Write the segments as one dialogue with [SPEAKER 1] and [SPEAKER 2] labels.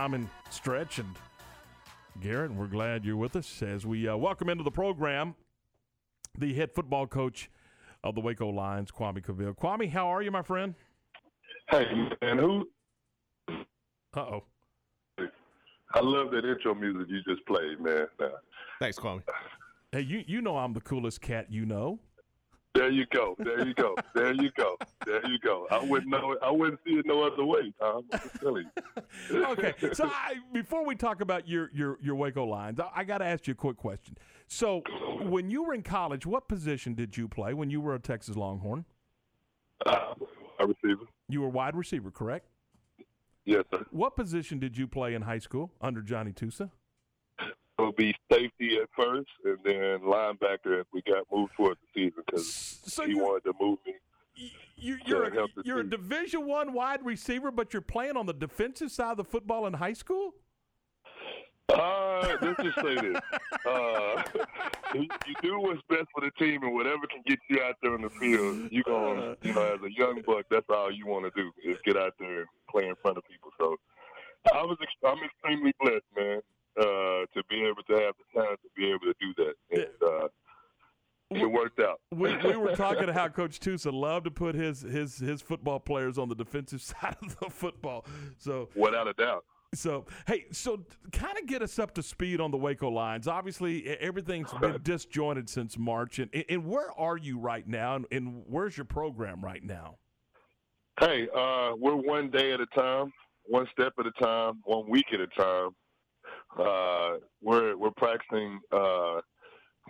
[SPEAKER 1] I'm in Stretch and Garrett, and we're glad you're with us as we uh, welcome into the program the head football coach of the Waco Lions, Kwame Cavil. Kwame, how are you, my friend?
[SPEAKER 2] Hey, man, who?
[SPEAKER 1] Uh oh.
[SPEAKER 2] I love that intro music you just played, man.
[SPEAKER 3] Thanks, Kwame.
[SPEAKER 1] Hey, you you know I'm the coolest cat you know.
[SPEAKER 2] There you go. There you go. There you go. There you go. I wouldn't know it. I wouldn't see it no other way, Tom. I'm just telling
[SPEAKER 1] you. okay. So I, before we talk about your your your Waco Lions, I, I got to ask you a quick question. So when you were in college, what position did you play when you were a Texas Longhorn?
[SPEAKER 2] Uh, wide receiver.
[SPEAKER 1] You were wide receiver, correct?
[SPEAKER 2] Yes, sir.
[SPEAKER 1] What position did you play in high school under Johnny Tusa?
[SPEAKER 2] It would be safety at first, and then linebacker as we got moved towards the season because so he wanted to move me.
[SPEAKER 1] You, you're a, you're a Division One wide receiver, but you're playing on the defensive side of the football in high school.
[SPEAKER 2] Uh, let's just say this: uh, you, you, do what's best for the team, and whatever can get you out there in the field, you going you know, as a young buck, that's all you want to do is get out there and play in front of people. So, I was, I'm extremely blessed, man, uh, to be able to have the time to be able to do that, and uh, it worked out.
[SPEAKER 1] we, we were talking to how Coach Tusa loved to put his his his football players on the defensive side of the football. So,
[SPEAKER 2] without a doubt.
[SPEAKER 1] So, hey, so kind of get us up to speed on the Waco Lions. Obviously, everything's been disjointed since March. And, and where are you right now? And, and where's your program right now?
[SPEAKER 2] Hey, uh, we're one day at a time, one step at a time, one week at a time. Uh, we're we're practicing uh,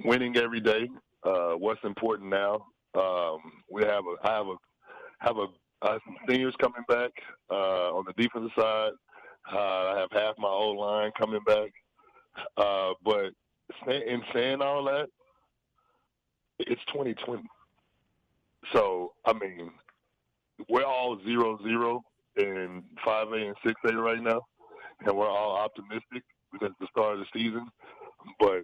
[SPEAKER 2] winning every day. Uh, what's important now? Um, we have a I have a have a uh, some seniors coming back uh, on the defensive side. Uh, I have half my old line coming back. Uh, but in saying all that, it's 2020. So, I mean, we're all zero zero in 5A and 6A right now, and we're all optimistic because it's the start of the season. But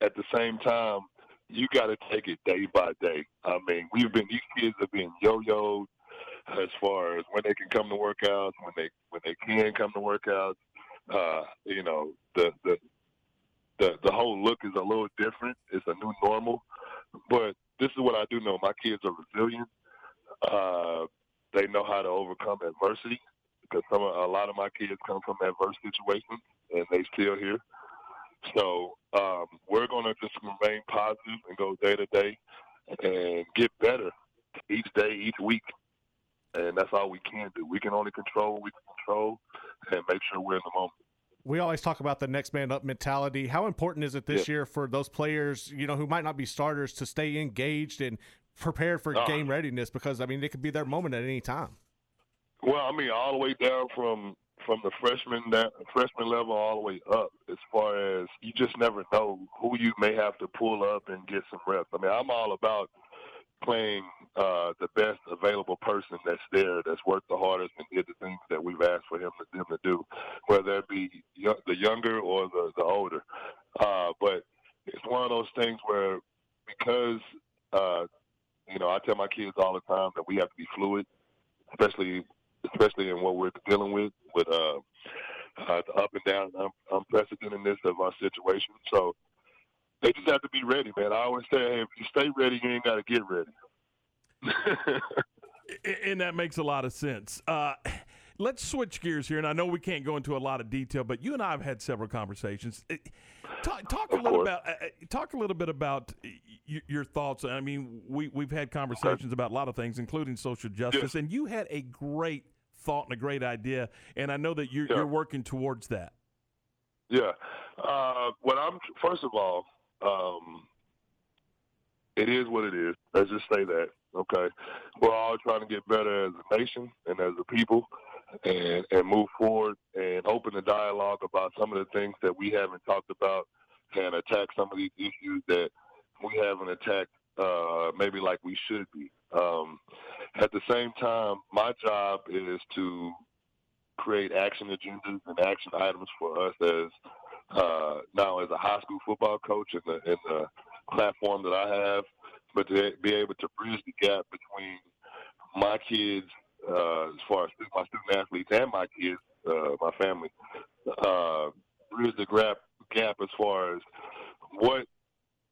[SPEAKER 2] at the same time, you got to take it day by day. I mean, we've been these kids have been yo-yoed as far as when they can come to workouts, when they when they can come to workouts. Uh, you know, the the the the whole look is a little different. It's a new normal, but this is what I do know: my kids are resilient. Uh, they know how to overcome adversity because some a lot of my kids come from adverse situations and they still here. So um, we're going to just remain positive and go day to day and get better each day, each week and that's all we can do. We can only control what we can control and make sure we're in the moment.
[SPEAKER 3] We always talk about the next man up mentality. How important is it this
[SPEAKER 2] yeah.
[SPEAKER 3] year for those players, you know, who might not be starters to stay engaged and prepared for uh, game readiness? Because I mean, it could be their moment at any time.
[SPEAKER 2] Well, I mean, all the way down from from the freshman that freshman level all the way up. As far as you just never know who you may have to pull up and get some reps. I mean, I'm all about playing uh, the best available person that's there, that's worked the hardest and did the things that we've asked for him them to do, whether it be the younger or the, the older. Uh, but it's one of those things where because uh, you know I tell my kids all the time that we have to be fluid, especially especially in what we're dealing with with uh, uh, the up and down um, unprecedentedness of our situation. So they just have to be ready, man. I always say, hey, if you stay ready, you ain't got to get ready.
[SPEAKER 1] and that makes a lot of sense. Uh, let's switch gears here, and I know we can't go into a lot of detail, but you and I have had several conversations. Uh, talk, talk a little about uh, uh, talk a little bit about your thoughts. I mean, we we've had conversations about a lot of things, including social justice, and you had a great thought and a great idea, and I know that you're, yeah. you're working towards that.
[SPEAKER 2] Yeah. Uh, what I'm first of all, um, it is what it is. Let's just say that. Okay, we're all trying to get better as a nation and as a people, and and move forward and open the dialogue about some of the things that we haven't talked about, and attack some of these issues that we haven't attacked uh, maybe like we should be. Um, at the same time, my job is to create action agendas and action items for us as uh, now as a high school football coach in the in the platform that I have, but to be able to bridge the gap between my kids, uh, as far as my student athletes and my kids, uh, my family, uh, bridge the gap gap as far as what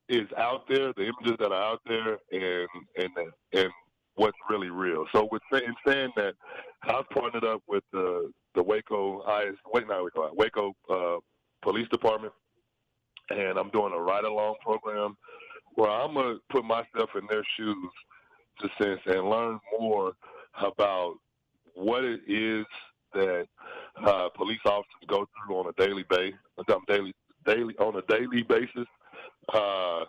[SPEAKER 2] is out there, the images that are out there, and and and what's really real. So with in saying that, I've partnered up with the the Waco IS, wait not Waco, Waco uh, Police Department, and I'm doing a ride along program where I'm gonna put myself in their shoes, to sense, and learn more about what it is that uh, police officers go through on a daily basis, daily daily on a daily basis. Uh,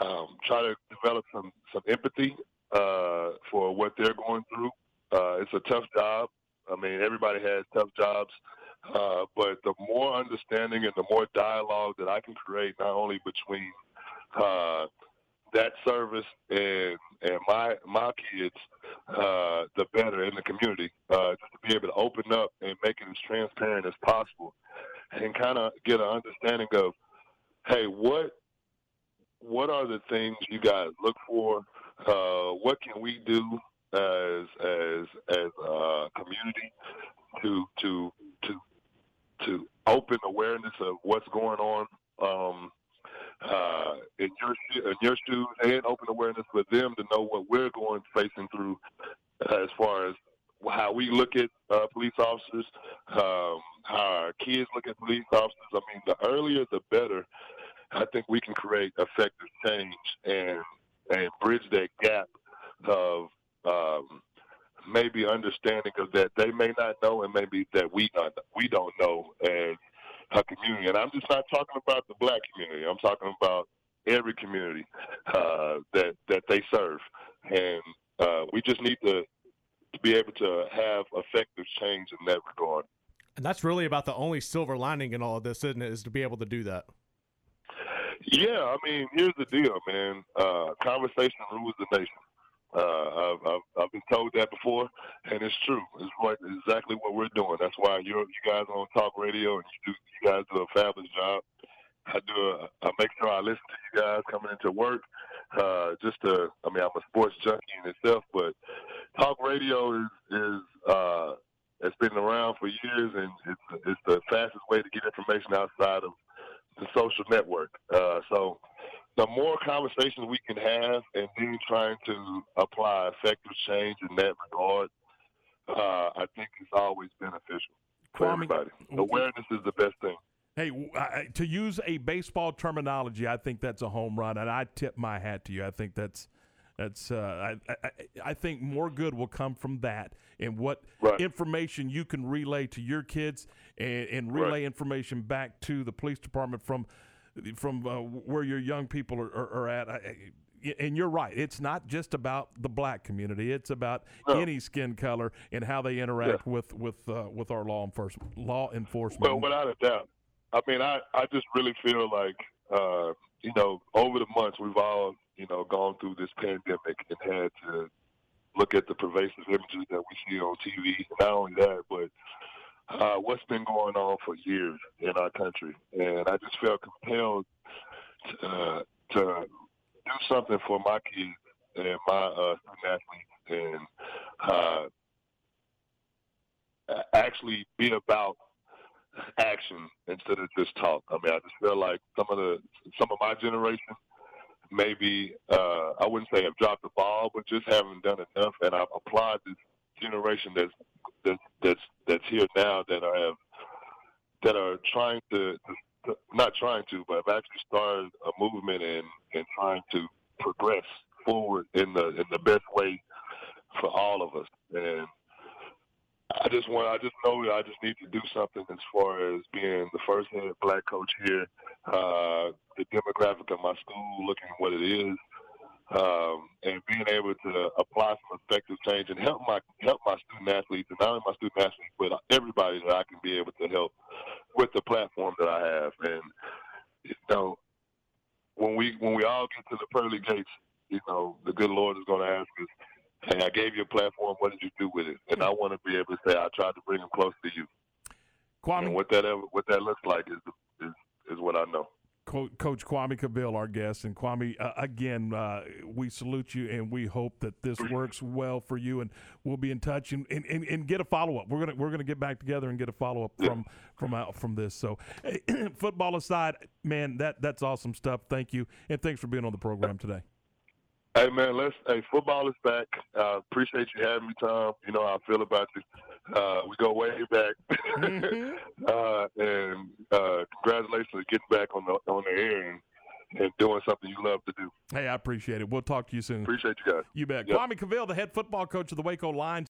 [SPEAKER 2] um, try to develop some some empathy uh, for what they're going through. Uh, it's a tough job. I mean, everybody has tough jobs, uh, but the more understanding and the more dialogue that I can create, not only between uh, that service and and my my kids, uh, the better in the community. Uh, just to be able to open up and make it as transparent as possible, and kind of get an understanding of, hey, what what are the things you guys look for? Uh, what can we do as as as a community to to to to open awareness of what's going on um, uh, in your in your shoes and open awareness for them to know what we're going facing through as far as how we look at uh, police officers, um, how our kids look at police officers. I mean, the earlier the better. I think we can create effective change and and bridge that gap of um, maybe understanding of that they may not know and maybe that we not we don't know as a community. And I'm just not talking about the black community. I'm talking about every community uh, that that they serve, and uh, we just need to, to be able to have effective change in that regard.
[SPEAKER 3] And that's really about the only silver lining in all of this, isn't it? Is to be able to do that.
[SPEAKER 2] Yeah, I mean, here's the deal, man. Uh, conversation rules the nation. Uh, I've, I've, I've been told that before, and it's true. It's what exactly what we're doing. That's why you're you guys are on talk radio, and you do you guys do a fabulous job. I do. A, I make sure I listen to you guys coming into work. Uh, just to, I mean, I'm a sports junkie in itself, but talk radio is is uh, it's been around for years, and it's it's the fastest way to get information outside of the social network. Uh, so the more conversations we can have and then trying to apply effective change in that regard, uh, I think is always beneficial for Kwame, everybody. Awareness is the best thing.
[SPEAKER 1] Hey, to use a baseball terminology, I think that's a home run, and I tip my hat to you. I think that's that's uh, I, I, I think more good will come from that and what right. information you can relay to your kids and, and relay right. information back to the police department from from uh, where your young people are, are, are at. I, and you're right. It's not just about the black community. It's about no. any skin color and how they interact yeah. with with uh, with our law enforcement. Law enforcement.
[SPEAKER 2] Well, without a doubt. I mean, I I just really feel like uh, you know over the months we've all you know gone through this pandemic and had to look at the pervasive images that we see on TV. Not only that, but uh, what's been going on for years in our country, and I just felt compelled to, uh, to do something for my kids and my uh, student athletes, and uh, actually be about action instead of just talk. I mean, I just feel like some of the some of my generation maybe uh, I wouldn't say have dropped the ball, but just haven't done enough, and I've applied this generation that's that's that's here now that are have that are trying to, to not trying to, but have actually started a movement and and trying to progress forward in the in the best way for all of us. And I just want I just know that I just need to do something as far as being the first head black coach here. Uh, the demographic of my school, looking at what it is, um, and being able to apply some effective change and help my help my student athletes, and not only my student athletes, but everybody that I can be able to help with the platform that I have. And you know, when we when we all get to the pearly gates, you know, the good Lord is going to ask us, "Hey, I gave you a platform. What did you do with it?" And I want to be able to say, "I tried to bring them close to you."
[SPEAKER 1] Kwame,
[SPEAKER 2] and what that what that looks like is is is what I know.
[SPEAKER 1] Co- Coach Kwame Cavil, our guest, and Kwame, uh, again, uh, we salute you and we hope that this works well for you, and we'll be in touch and, and, and, and get a follow up. We're gonna we're gonna get back together and get a follow up from from out from this. So, football aside, man, that that's awesome stuff. Thank you, and thanks for being on the program today.
[SPEAKER 2] Hey man, let's. Hey, football is back. Uh, appreciate you having me, Tom. You know how I feel about you. Uh, we go way back, mm-hmm. uh, and uh, congratulations on getting back on the on the air and, and doing something you love to do.
[SPEAKER 1] Hey, I appreciate it. We'll talk to you soon.
[SPEAKER 2] Appreciate you guys.
[SPEAKER 1] You bet. Yep. Kwame Cavil, the head football coach of the Waco Lions.